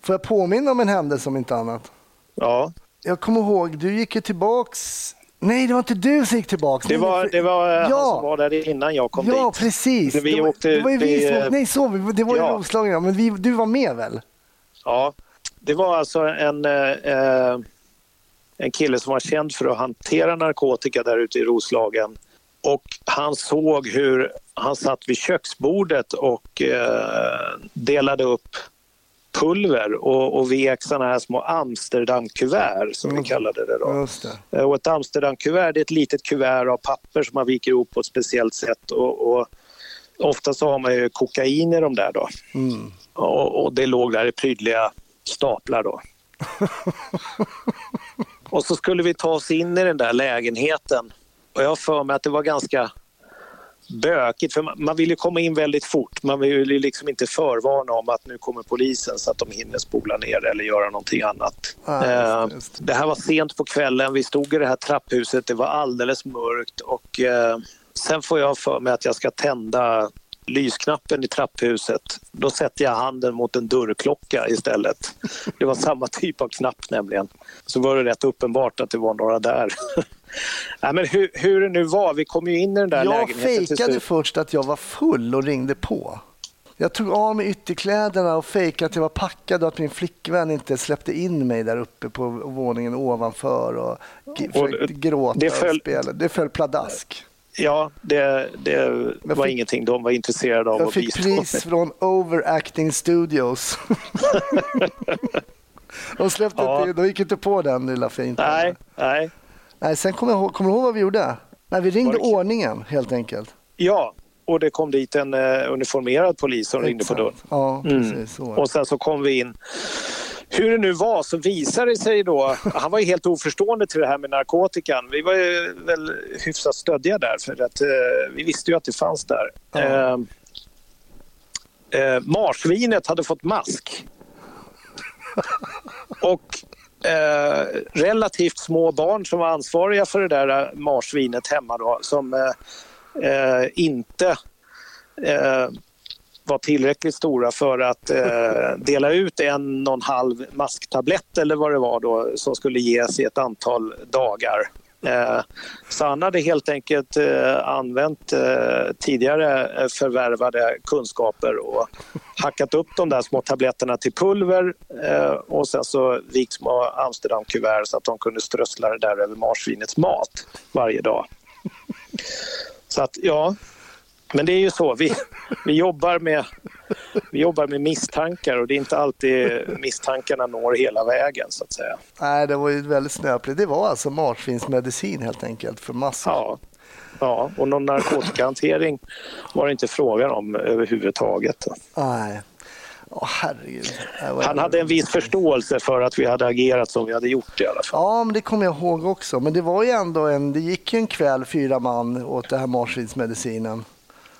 Får jag påminna om en händelse om inte annat? Ja, Jag kommer ihåg, du gick ju tillbaks... Nej, det var inte du som gick tillbaks. det var, det var eh, han Ja. som var där innan jag kom Ja, dit. precis. Det vi det, var, åkte- det var ju vi som... eh, Nej, så, det var ju ja. Roslagen, ja, men vi, du var med väl? Ja, det var alltså en, eh, eh, en kille som var känd för att hantera narkotika där ute i Roslagen. Och han såg hur han satt vid köksbordet och eh, delade upp pulver och, och vek såna här små Amsterdamkuvert som Mm. vi kallade det. Då. Det. Eh, Och ett Amsterdamkuvert det är ett litet kuvert av papper som man viker ihop på ett speciellt sätt. Och, och ofta så har man ju kokain i de där. Då. Mm. Och, och det låg där i prydliga staplar då. och så skulle vi ta oss in i den där lägenheten. Och jag har för mig att det var ganska bökigt för man, vill ju komma in väldigt fort. Man vill ju liksom inte förvarna om att nu kommer polisen så att de hinner spola ner eller göra någonting annat. Ja, just Eh, det, just det. det här var sent på kvällen. Vi stod i det här trapphuset. Det var alldeles mörkt och eh, sen får jag för mig att jag ska tända lysknappen i trapphuset. Då sätter jag handen mot en dörrklocka istället. Det var samma typ av knapp nämligen. Så var det rätt uppenbart att det var några där. Nej, men hur, hur det nu var, vi kom ju in i den där Jag lägenheten till fejkade först att jag var full och ringde på. Jag tog av mig ytterkläderna och fejkade att jag var packad och att min flickvän inte släppte in mig där uppe på våningen ovanför och, Och gråta det och föll- spela. Det föll pladask. Ja, det, det var fick- ingenting de var intresserade av Jag fick pris från Overacting Studios. de släppte Ja. inte, de gick inte på den lilla fint. Nej, nej. Nej, sen kommer jag ihåg, kommer du ihåg vad vi gjorde? Nej, vi ringde ordningen helt enkelt. Ja, och det kom dit en uh, uniformerad polis som ringde på Exakt. dörren. Ja, Mm. precis. Så. Och sen så kom vi in. Hur det nu var så visade det sig då, han var ju helt oförstående till det här med narkotikan. Vi var ju väl hyfsat stöddiga där för att eh, vi visste ju att det fanns där. Ja. Eh, eh, marsvinet hade fått mask. Och eh, relativt små barn som var ansvariga för det där eh, marsvinet hemma då, som eh, eh, inte eh, var tillräckligt stora för att eh, dela ut en och en halv masktablett eller vad det var då som skulle ges i ett antal dagar. Eh, så han hade helt enkelt eh, använt eh, tidigare förvärvade kunskaper och hackat upp de där små tabletterna till pulver och sen så vikt små Amsterdamkuvert så att de kunde strössla det där över marsvinets mat varje dag. Så att ja, men det är ju så. Vi, vi, jobbar med, vi jobbar med misstankar och det är inte alltid misstankarna når hela vägen så att säga. Nej, det var ju väldigt snöpligt. Det var alltså marsvinsmedicin helt enkelt för massor. Ja, ja och någon narkotikahantering var det inte frågan om överhuvudtaget. Nej. Var- Han hade en viss förståelse för att vi hade agerat som vi hade gjort i alla fall. Ja, men det kommer jag ihåg också. Men det var ju ändå en, det gick ju en kväll fyra man åt det här marsvinsmedicinen.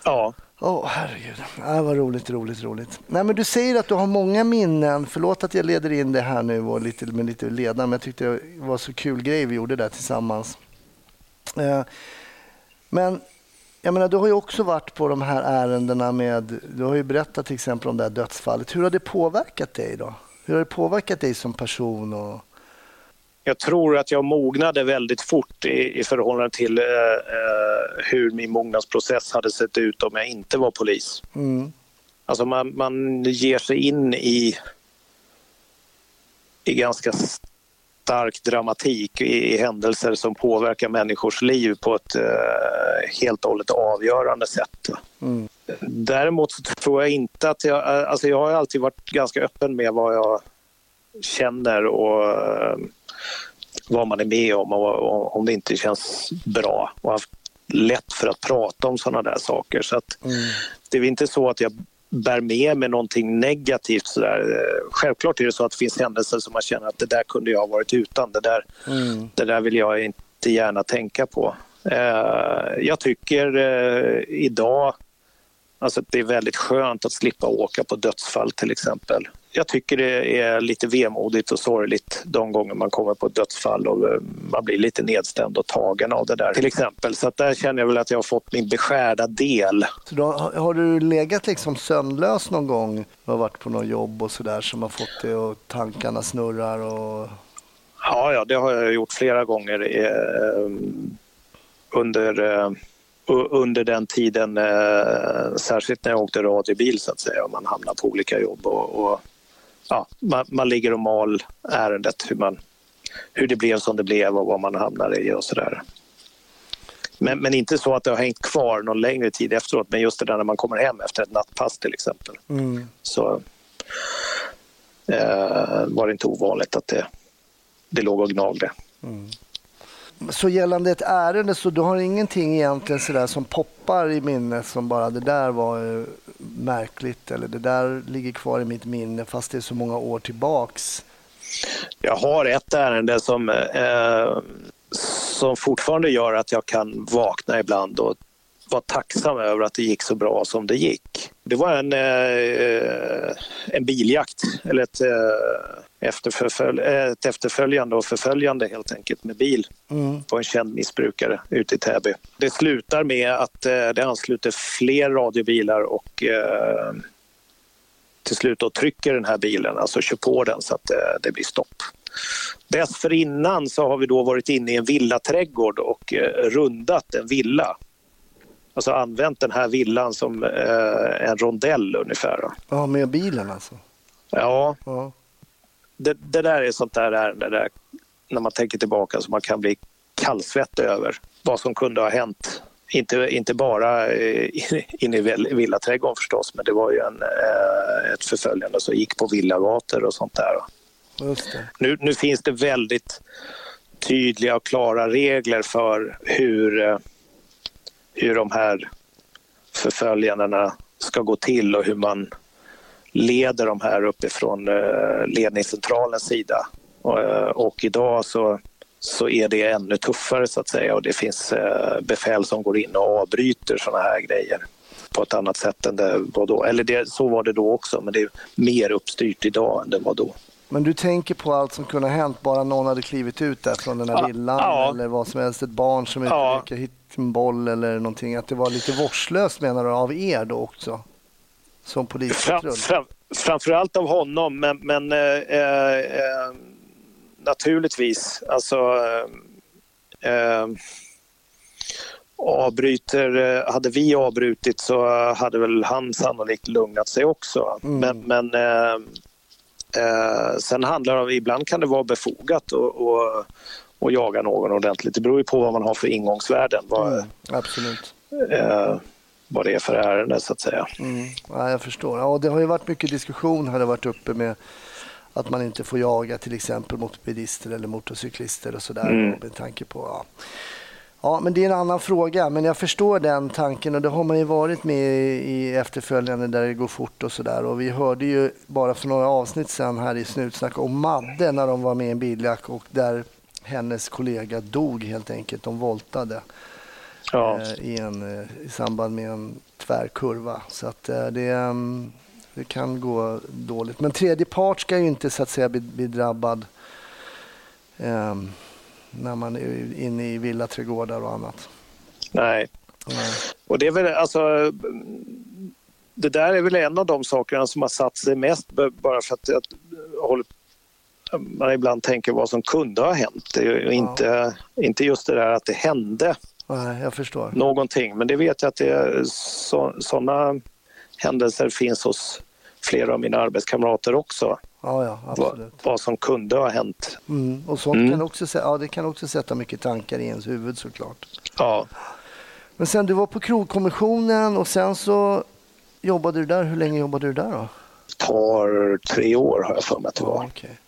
Ja, Åh, oh, herregud. Ah, vad roligt, roligt, roligt. Nej, men du säger att du har många minnen. Förlåt att jag leder in det här nu och lite, med lite leda, men jag tyckte det var så kul grej vi gjorde där tillsammans. Eh, men jag menar, du har ju också varit på de här ärendena med... Du har ju berättat till exempel om det här dödsfallet. Hur har det påverkat dig då? Hur har det påverkat dig som person? Och... Jag tror att jag mognade väldigt fort i, i förhållande till eh, eh, hur min mognadsprocess hade sett ut om jag inte var polis. Mm. Alltså man, man ger sig in i, i ganska stark dramatik i, i händelser som påverkar människors liv på ett eh, helt och hållet avgörande sätt. Mm. Däremot så tror jag inte att jag... Alltså jag har alltid varit ganska öppen med vad jag känner och eh, vad man är med om och, om det inte känns bra. Och haft lätt för att prata om sådana där saker. Så att mm. Det är inte så att jag bär med mig någonting negativt. Sådär. Självklart är det så att det finns händelser som man känner att det där kunde jag ha varit utan. Det där, mm. det där vill jag inte gärna tänka på. Eh, jag tycker eh, idag Alltså det är väldigt skönt att slippa åka på dödsfall till exempel. Jag tycker det är lite vemodigt och sorgligt de gånger man kommer på ett dödsfall och eh, man blir lite nedstämd och tagen av det där till exempel. Så där känner jag väl att jag har fått min beskärda del. Så då, har du legat liksom sömnlös någon gång? Har varit på något jobb och sådär som har fått det och tankarna snurrar och... Ja, ja, det har jag gjort flera gånger eh, under eh, under den tiden, eh, särskilt när jag åkte radiobil så att säga, och man hamnar på olika jobb och, och ja, man, man, ligger och mal ärendet, hur, man, hur det blev som det blev och vad man hamnar i och sådär. Men, men inte så att det har hängt kvar någon längre tid efteråt, men just det där när man kommer hem efter ett nattpass till exempel. Mm. Så eh, var det inte ovanligt att det, det låg och gnagde. Mm. Så gällande ett ärende, så du har ingenting egentligen sådär som poppar i minnet som bara det där var eh, märkligt eller det där ligger kvar i mitt minne fast det är så många år tillbaks? Jag har ett ärende som, eh, som fortfarande gör att jag kan vakna ibland och vara tacksam över att det gick så bra som det gick. Det var en, eh, en biljakt, eller ett eh, efterfölj ett efterföljande och förföljande helt enkelt med bil mm. på en känd missbrukare ute i Täby. Det slutar med att eh, det ansluter fler radiobilar och eh, till slut då trycker den här bilen, alltså kör på den så att eh, det blir stopp. Dessförinnan så har vi då varit inne i en villaträdgård och eh, rundat en villa. Alltså använt den här villan som eh, en rondell ungefär. Ja, med bilen alltså? Ja. ja det, det, där är sånt där ärende där när man tänker tillbaka så man kan bli kallsvettig över vad som kunde ha hänt. Inte, inte bara inne i villaträdgården förstås, men det var ju en, eh, ett förföljande som gick på villagator och sånt där. Nu, nu finns det väldigt tydliga och klara regler för hur, eh, hur de här förföljandena ska gå till och hur man leder de här uppifrån eh, ledningscentralens sida. Eh, och, idag så, så är det ännu tuffare så att säga och det finns eh, befäl som går in och avbryter sådana här grejer på ett annat sätt än det var då. Eller det, så var det då också, men det är mer uppstyrt idag än det var då. Men du tänker på allt som kunde ha hänt, bara någon hade klivit ut där från den här ja, villan ja. eller vad som helst, ett barn som inte ja. hit en boll eller någonting, att det var lite vårdslöst menar du av er då också? som polispatrull? Fram, fram, framförallt av honom, men, men eh, eh, eh naturligtvis. Alltså, eh, eh avbryter, hade vi avbrutit så hade väl han sannolikt lugnat sig också. Mm. Men, men eh, sen handlar det om, ibland kan det vara befogat att jaga någon ordentligt. Det beror ju på vad man har för ingångsvärden. Vad, mm, absolut. Eh, vad det är för ärende så att säga. Mm. Ja, jag förstår. Ja, det har ju varit mycket diskussion har det varit uppe med att man inte får jaga till exempel mot bilister eller motorcyklister och sådär mm. med tanke på ja. Ja, men det är en annan fråga, men jag förstår den tanken och det har man ju varit med i efterföljande där det går fort och sådär. Och vi hörde ju bara för några avsnitt sedan här i Snutsnack om Madde när de var med i en biljack och där hennes kollega dog helt enkelt. De voltade. Ja. eh, i, en, eh, i samband med en tvärkurva. Så att eh, det, mm, det kan gå dåligt. Men tredje part ska ju inte så att säga bli, bli drabbad eh, när man är inne i villaträdgårdar och annat. Nej. Nej. Och det är väl alltså... Det där är väl en av de sakerna som har satt sig mest bara för att håller, man ibland tänker vad som kunde ha hänt. Det är ju inte, inte just det där att det hände Nej, jag förstår. någonting. Men det vet jag att det sådana händelser finns hos flera av mina arbetskamrater också. Ja, ja, Vad, absolut. vad som kunde ha hänt. Mm. Och sånt Mm. kan också, ja, det kan också sätta mycket tankar i ens huvud såklart. Ja, Men sen du var på krogkommissionen och sen så jobbade du där. Hur länge jobbade du där då? tar tre år har jag för mig att det var. okej.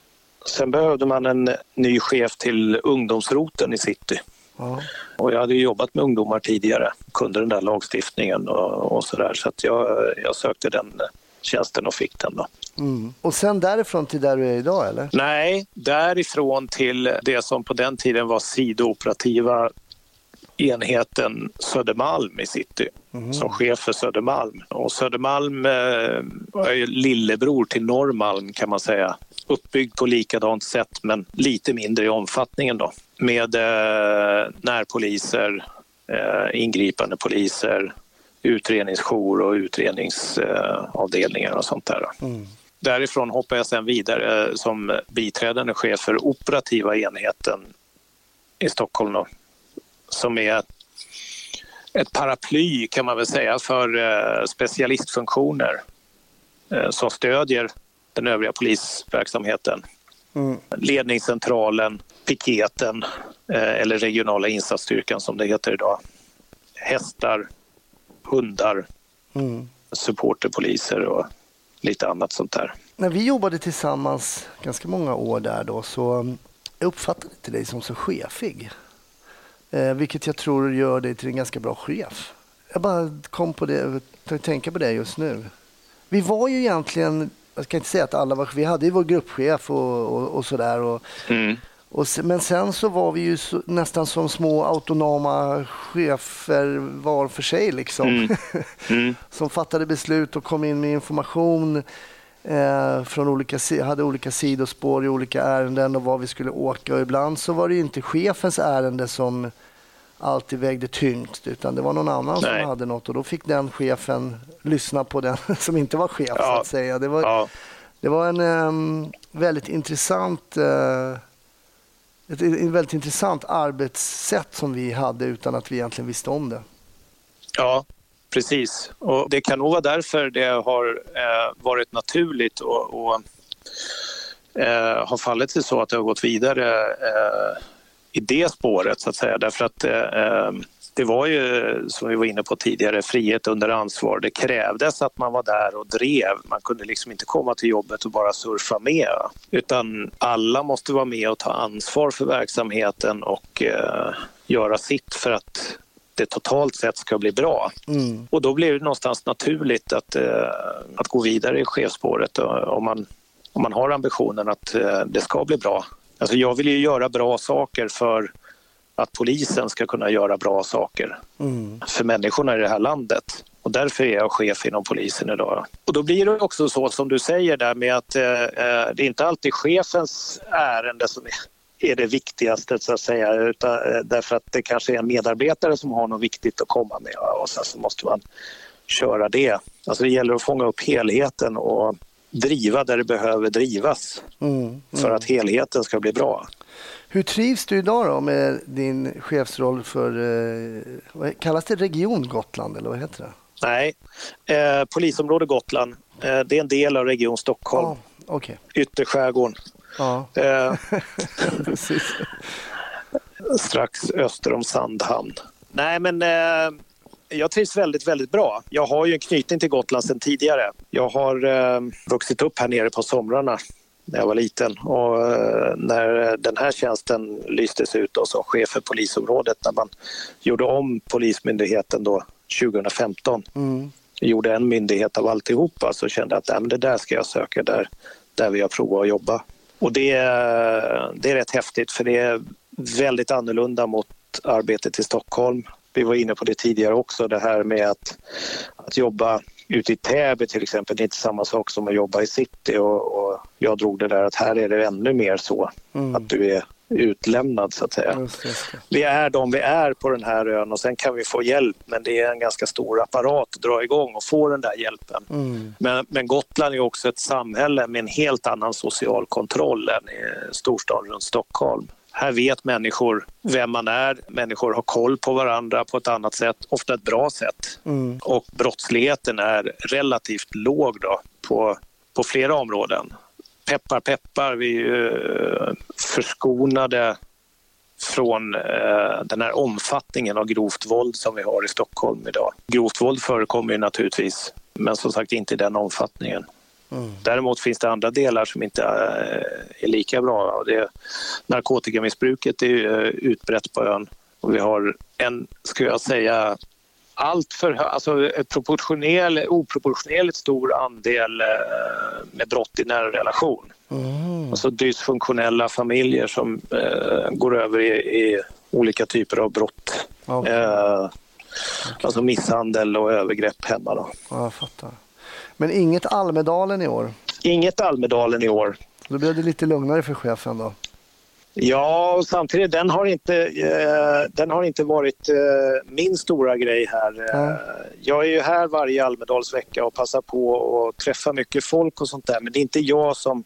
Sen behövde man en ny chef till ungdomsroten i city. Ja. Och jag hade ju jobbat med ungdomar tidigare, kunde den där lagstiftningen och, och sådär. Så att jag, jag sökte den tjänsten och fick den. Då. Mm. Och sen därifrån till där du är idag eller? Nej, därifrån till det som på den tiden var sidooperativa enheten Södermalm i city som chef för Södermalm. Och Södermalm eh, är ju lillebror till Norrmalm kan man säga. Uppbyggd på likadant sätt men lite mindre i omfattningen då. Med eh, närpoliser, eh, ingripande poliser, utredningsjour och utredningsavdelningar och sånt där. då. Därifrån hoppar jag sen vidare som biträdande chef för operativa enheten i Stockholm då, som är ett paraply kan man väl säga för eh, specialistfunktioner eh, som stödjer den övriga polisverksamheten. Mm. Ledningscentralen, piketen eh, eller regionala insatsstyrkan som det heter idag. Hästar, hundar, Mm. supporterpoliser och lite annat sånt där. När vi jobbade tillsammans ganska många år där då så mm, jag uppfattade inte dig som så chefig. Eh, vilket jag tror gör dig till en ganska bra chef. Jag bara kom på det, tänka på det just nu. Vi var ju egentligen, jag ska inte säga att alla var, vi hade ju vår gruppchef och, och, och sådär. Och, Mm. Och, se- men sen så var vi ju så, nästan som små autonoma chefer var för sig liksom. Mm. Mm. som fattade beslut och kom in med information eh, från olika, hade olika sidospår i olika ärenden och var vi skulle åka. Och ibland så var det inte chefens ärende som alltid vägde tyngst utan det var någon annan Nej. som hade något och då fick den chefen lyssna på den som inte var chef så Ja. att säga. Det var, Ja. det var en ehm, väldigt intressant eh, ett, ett väldigt intressant arbetssätt som vi hade utan att vi egentligen visste om det. Ja, precis. Och det kan nog vara därför det har eh, varit naturligt och, och eh, har fallit sig så att det har gått vidare eh, i det spåret så att säga. Därför att eh, eh det var ju, som vi var inne på tidigare, frihet under ansvar. Det krävdes att man var där och drev. Man kunde liksom inte komma till jobbet och bara surfa med. Utan alla måste vara med och ta ansvar för verksamheten och eh, göra sitt för att det totalt sett ska bli bra. Mm. Och då blir det någonstans naturligt att, eh, att gå vidare i chefsspåret om man, om man har ambitionen att eh, det ska bli bra. Alltså jag vill ju göra bra saker för att polisen ska kunna göra bra saker Mm. för människorna i det här landet. Och därför är jag chef inom polisen idag. Och då blir det också så som du säger där med att eh, eh, det är inte alltid chefens ärende som är, det viktigaste så att säga. Utan, eh, därför att det kanske är en medarbetare som har något viktigt att komma med och sen så måste man köra det. Alltså det gäller att fånga upp helheten och driva där det behöver drivas Mm. för att helheten ska bli bra. Hur trivs du idag då med din chefsroll för, eh, kallas det, Region Gotland eller vad heter det? Nej, eh, polisområde Gotland, eh, det är en del av Region Stockholm, Ja, Okej, ytterskärgården. ja, Eh, strax öster om Sandhamn. Nej, men eh, jag trivs väldigt, väldigt bra. Jag har ju en knytning till Gotland sedan tidigare. Jag har eh, vuxit upp här nere på somrarna när jag var liten och eh, när den här tjänsten lystes ut då, som chef för polisområdet när man gjorde om Polismyndigheten då 2015 Mm. gjorde en myndighet av alltihopa så kände jag att nej, men det där ska jag söka där, där vill jag prova att jobba. Och det, är- det är rätt häftigt för det är väldigt annorlunda mot arbetet i Stockholm. vi var inne på det tidigare också, det här med att, att jobba ute i Täby till exempel, det är inte samma sak som att jobba i city och, och jag drog det där att här är det ännu mer så Mm. att du är utlämnad så att säga. Just, just. Vi är de vi är på den här ön och sen kan vi få hjälp men det är en ganska stor apparat att dra igång och få den där hjälpen. Mm. Men, men Gotland är också ett samhälle med en helt annan social kontroll än i storstaden runt Stockholm. Här vet människor vem man är, människor har koll på varandra på ett annat sätt, ofta ett bra sätt. Mm. Och brottsligheten är relativt låg då på, på flera områden. Peppar peppar, vi är ju eh, förskonade från eh, den här omfattningen av grovt våld som vi har i Stockholm idag. Grovt våld förekommer ju naturligtvis, men som sagt inte i den omfattningen. Mm. Däremot finns det andra delar som inte eh, är lika bra. Det, narkotikamissbruket är eh, utbrett på ön och vi har en, skulle jag säga, allt för alltså ett proportionell, oproportionerligt stor andel eh, med brott i nära relation. Mm. Alltså dysfunktionella familjer som eh, går över i, i olika typer av brott. Okej. Eh, Alltså misshandel och övergrepp hemma. Då. Ja, jag fattar. Men inget Almedalen i år. Inget Almedalen i år. Då blev det lite lugnare för chefen då. Ja, och samtidigt den har inte, eh, den har inte varit eh, min stora grej här. Nej. Jag är ju här varje Almedalsvecka och passar på att träffa mycket folk och sånt där. Men det är inte jag som,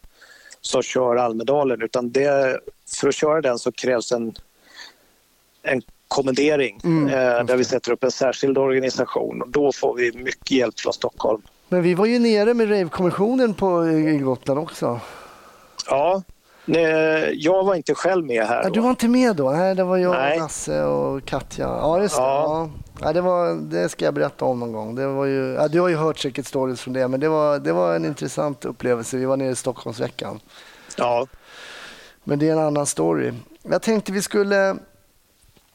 som kör Almedalen utan det, för att köra den så krävs en, en kommendering Mm, eh, där vi sätter upp en särskild organisation. Och då får vi mycket hjälp från Stockholm. Men vi var ju nere med Rave-kommissionen på i Gotland också. Ja, nej, jag var inte själv med här. Ja, då. du var inte med då? Nej, det var jag, Nej. Lasse och Katja. Ja, just det. Ja, det, var, det ska jag berätta om någon gång. Det var ju, ja, du har ju hört säkert stories från det, men det var, det var en intressant upplevelse. Vi var nere i Stockholmsveckan. Ja, Men det är en annan story. Jag tänkte vi skulle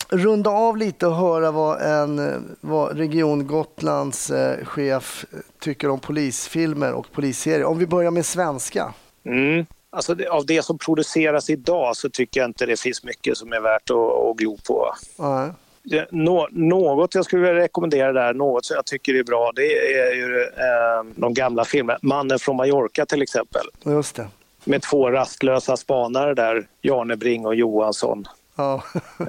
runda av lite och höra vad, en, vad Region Gotlands eh, chef tycker om polisfilmer och polisserier. Om vi börjar med svenska. Mm. Alltså av det som produceras idag så tycker jag inte det finns mycket som är värt att, att glo på. Det- Nå, något jag skulle vilja rekommendera där, något som jag tycker är bra, det är ju eh, de gamla filmerna. Mannen från Mallorca till exempel. just det. Med två rastlösa spanare där, Janebring och Johansson. Ja.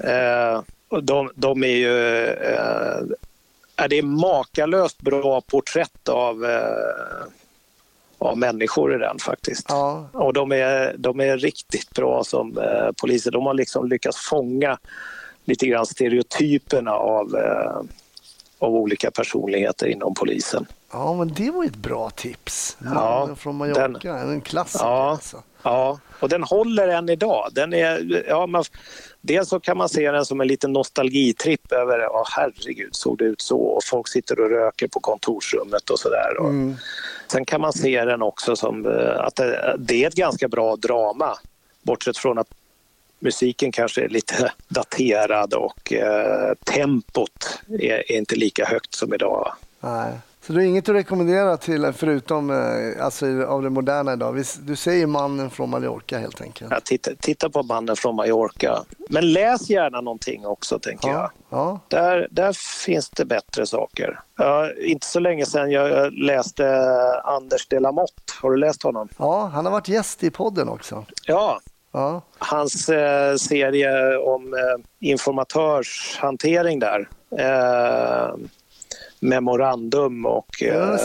Eh, de, de är ju... Eh, är det är makalöst bra porträtt av, eh, av människor i den faktiskt. ja. Och de är, de är riktigt bra som eh, poliser. De har liksom lyckats fånga lite grann stereotyperna av, eh, av olika personligheter inom polisen. Ja, men det var ett bra tips. Ja, Mannen från Mallorca, en klassiker Ja. alltså. Ja, och den håller än idag. Den är, ja, man, dels så kan man se den som en liten nostalgitripp över, ja herregud såg det ut så och folk sitter och röker på kontorsrummet och sådär. Mm. Sen kan man se den också som eh, att det, det är ett ganska bra drama. Bortsett från att musiken kanske är lite daterad och eh, tempot är, är inte lika högt som idag. Nej. Så det är inget att rekommendera till förutom eh, alltså, av det moderna idag. Du säger mannen från Mallorca helt enkelt. Ja, titta, titta på mannen från Mallorca. Men läs gärna någonting också tänker jag. Ja, ja. Där, där finns det bättre saker. Ja, inte så länge sedan jag läste Anders de la Motte. Har du läst honom? ja, han har varit gäst i podden också. Ja, Ja, hans eh, serie om eh, informatörshantering där. Eh, memorandum och eh,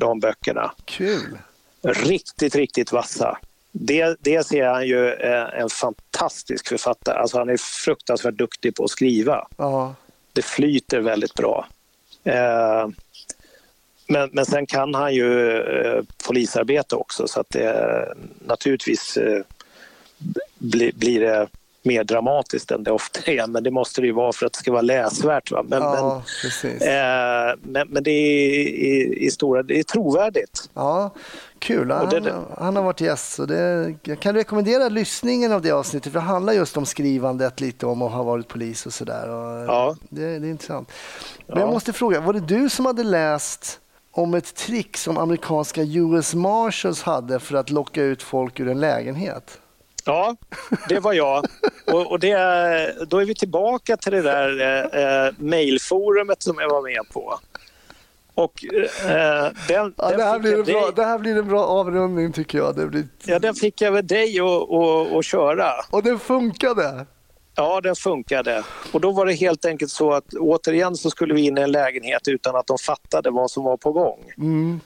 de böckerna. kul. Riktigt, riktigt vassa. Det, det ser han ju eh, en fantastisk författare. Alltså han är fruktansvärt duktig på att skriva. Ja, Det flyter väldigt bra. Eh, men, men sen kan han ju eh, polisarbete också så att det naturligtvis eh, bli, blir det mer dramatiskt än det ofta är. Men det måste det ju vara för att det ska vara läsvärt. Va? Men, ja men, eh, men, men det är i, i stora, det är trovärdigt. Ja, kul. Han, det- han har varit gäst. Så det, jag kan rekommendera lyssningen av det avsnittet. För det handlar just om skrivandet, lite om att ha varit polis och sådär. Ja. det, det är intressant. Men Ja. jag måste fråga, var det du som hade läst om ett trick som amerikanska US Marshals hade för att locka ut folk ur en lägenhet? Ja, det var jag. Och, och det, då är vi tillbaka till det där eh, eh, mailforumet som jag var med på. Och, eh, den, Ja, den det, här blir en bra, dig- det här blir en bra avrundning tycker jag. Det blir... Ja, den fick jag väl dig att köra. Och det funkade! Ja, den funkade. Och då var det helt enkelt så att återigen så skulle vi in i en lägenhet utan att de fattade vad som var på gång. Mm.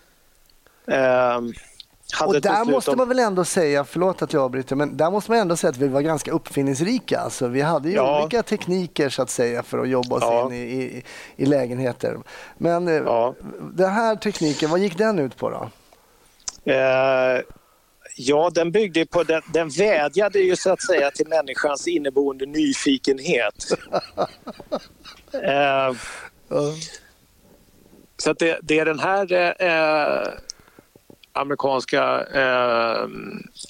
Hade Och där måste om- man väl ändå säga, förlåt att jag avbryter, men där måste man ändå säga att vi var ganska uppfinningsrika. Alltså, vi hade ju Ja. olika tekniker så att säga för att jobba oss Ja. in i, i, i lägenheter. Men eh, Ja. den här tekniken, vad gick den ut på då? Eh, ja, den byggde på... Den, den vädjade ju så att säga till människans inneboende nyfikenhet. Eh, så att det, det är den här eh, amerikanska eh,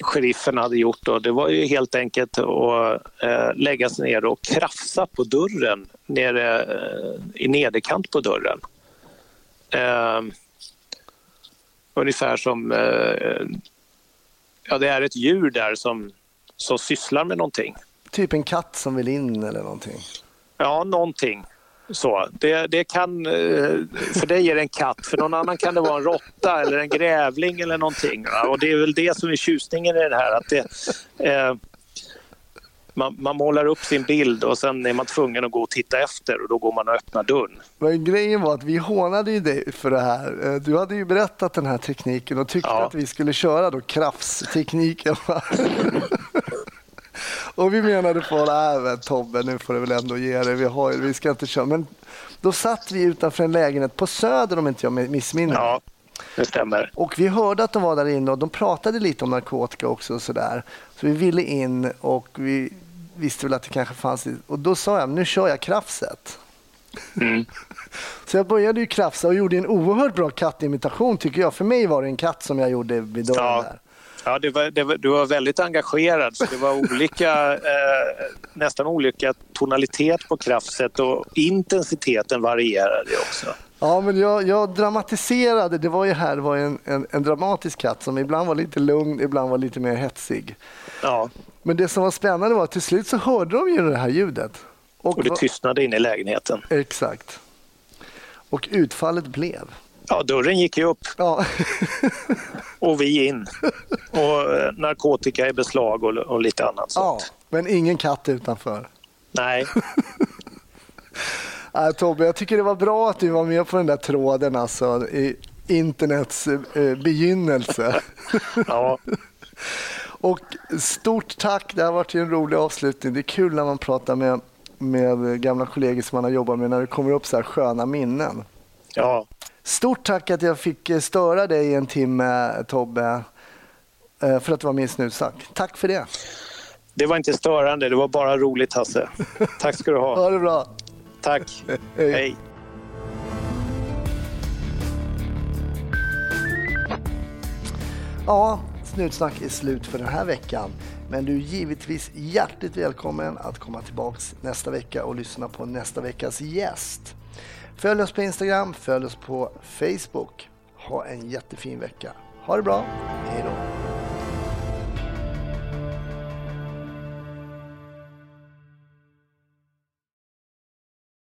sheriffen hade gjort då, det var ju helt enkelt att eh, lägga sig ner och krafsa på dörren nere eh, i nederkant på dörren. Eh, ungefär som eh, ja, det är ett djur där som, som sysslar med någonting. Typ en katt som vill in eller någonting. Ja, någonting. Så. Det, det kan, eh, för dig är det en katt, för någon annan kan det vara en råtta eller en grävling eller någonting. va. Och det är väl det som är tjusningen i det här. Att det, eh, man, man målar upp sin bild och sen är man tvungen att gå och titta efter och då går man och öppnar dörren. Men grejen var att vi hånade ju dig för det här. Eh, Du hade ju berättat den här tekniken och tyckte Ja. att vi skulle köra då krafstekniken. och vi menade på, nej men Tobbe nu får du väl ändå ge det. Vi, har, vi ska inte köra. Men då satt vi utanför en lägenhet på Söder om inte jag missminner. Ja, det stämmer. Och vi hörde att de var där inne och de pratade lite om narkotika också och sådär. Så vi ville in och vi visste väl att det kanske fanns. Och då sa jag, nu kör jag krafset. Mm. Så jag började ju krafsa och gjorde en oerhört bra kattimitation tycker jag. För mig var det en katt som jag gjorde vid dörren Ja. där. Ja, det var, det var, du var väldigt engagerad. Så det var olika, eh, nästan olika tonalitet på krafset och intensiteten varierade också. Ja, men jag, jag dramatiserade. Det var ju här det var en, en, en dramatisk katt som ibland var lite lugn, ibland var lite mer hetsig. Ja, Men det som var spännande var att till slut så hörde de ju det här ljudet. och det vad- tystnade inne i lägenheten. Exakt. Och utfallet blev? Ja, dörren gick ju upp Ja, och vi in. Och eh, narkotika i beslag och, och lite annat ja sånt. men ingen katt utanför. Nej, Nej, Tobbe, jag tycker det var bra att du var med på den där tråden alltså, i internets eh, begynnelse. ja, Och stort tack, det har varit en rolig avslutning. Det är kul när man pratar med, med gamla kollegor som man har jobbat med när det kommer upp så här sköna minnen. ja. Stort tack att jag fick eh, störa dig i en timme Tobbe, eh, för att du var med i Snutsnack. Tack för det. Det var inte störande, det var bara roligt Hasse. Tack ska du ha. Ha det bra. Tack. Hej. Hej. Ja, Snutsnack är slut för den här veckan. Men du är givetvis hjärtligt välkommen att komma tillbaks nästa vecka och lyssna på nästa veckas gäst. Följ oss på Instagram, följ oss på Facebook. Ha en jättefin vecka. Ha det bra. Hej då.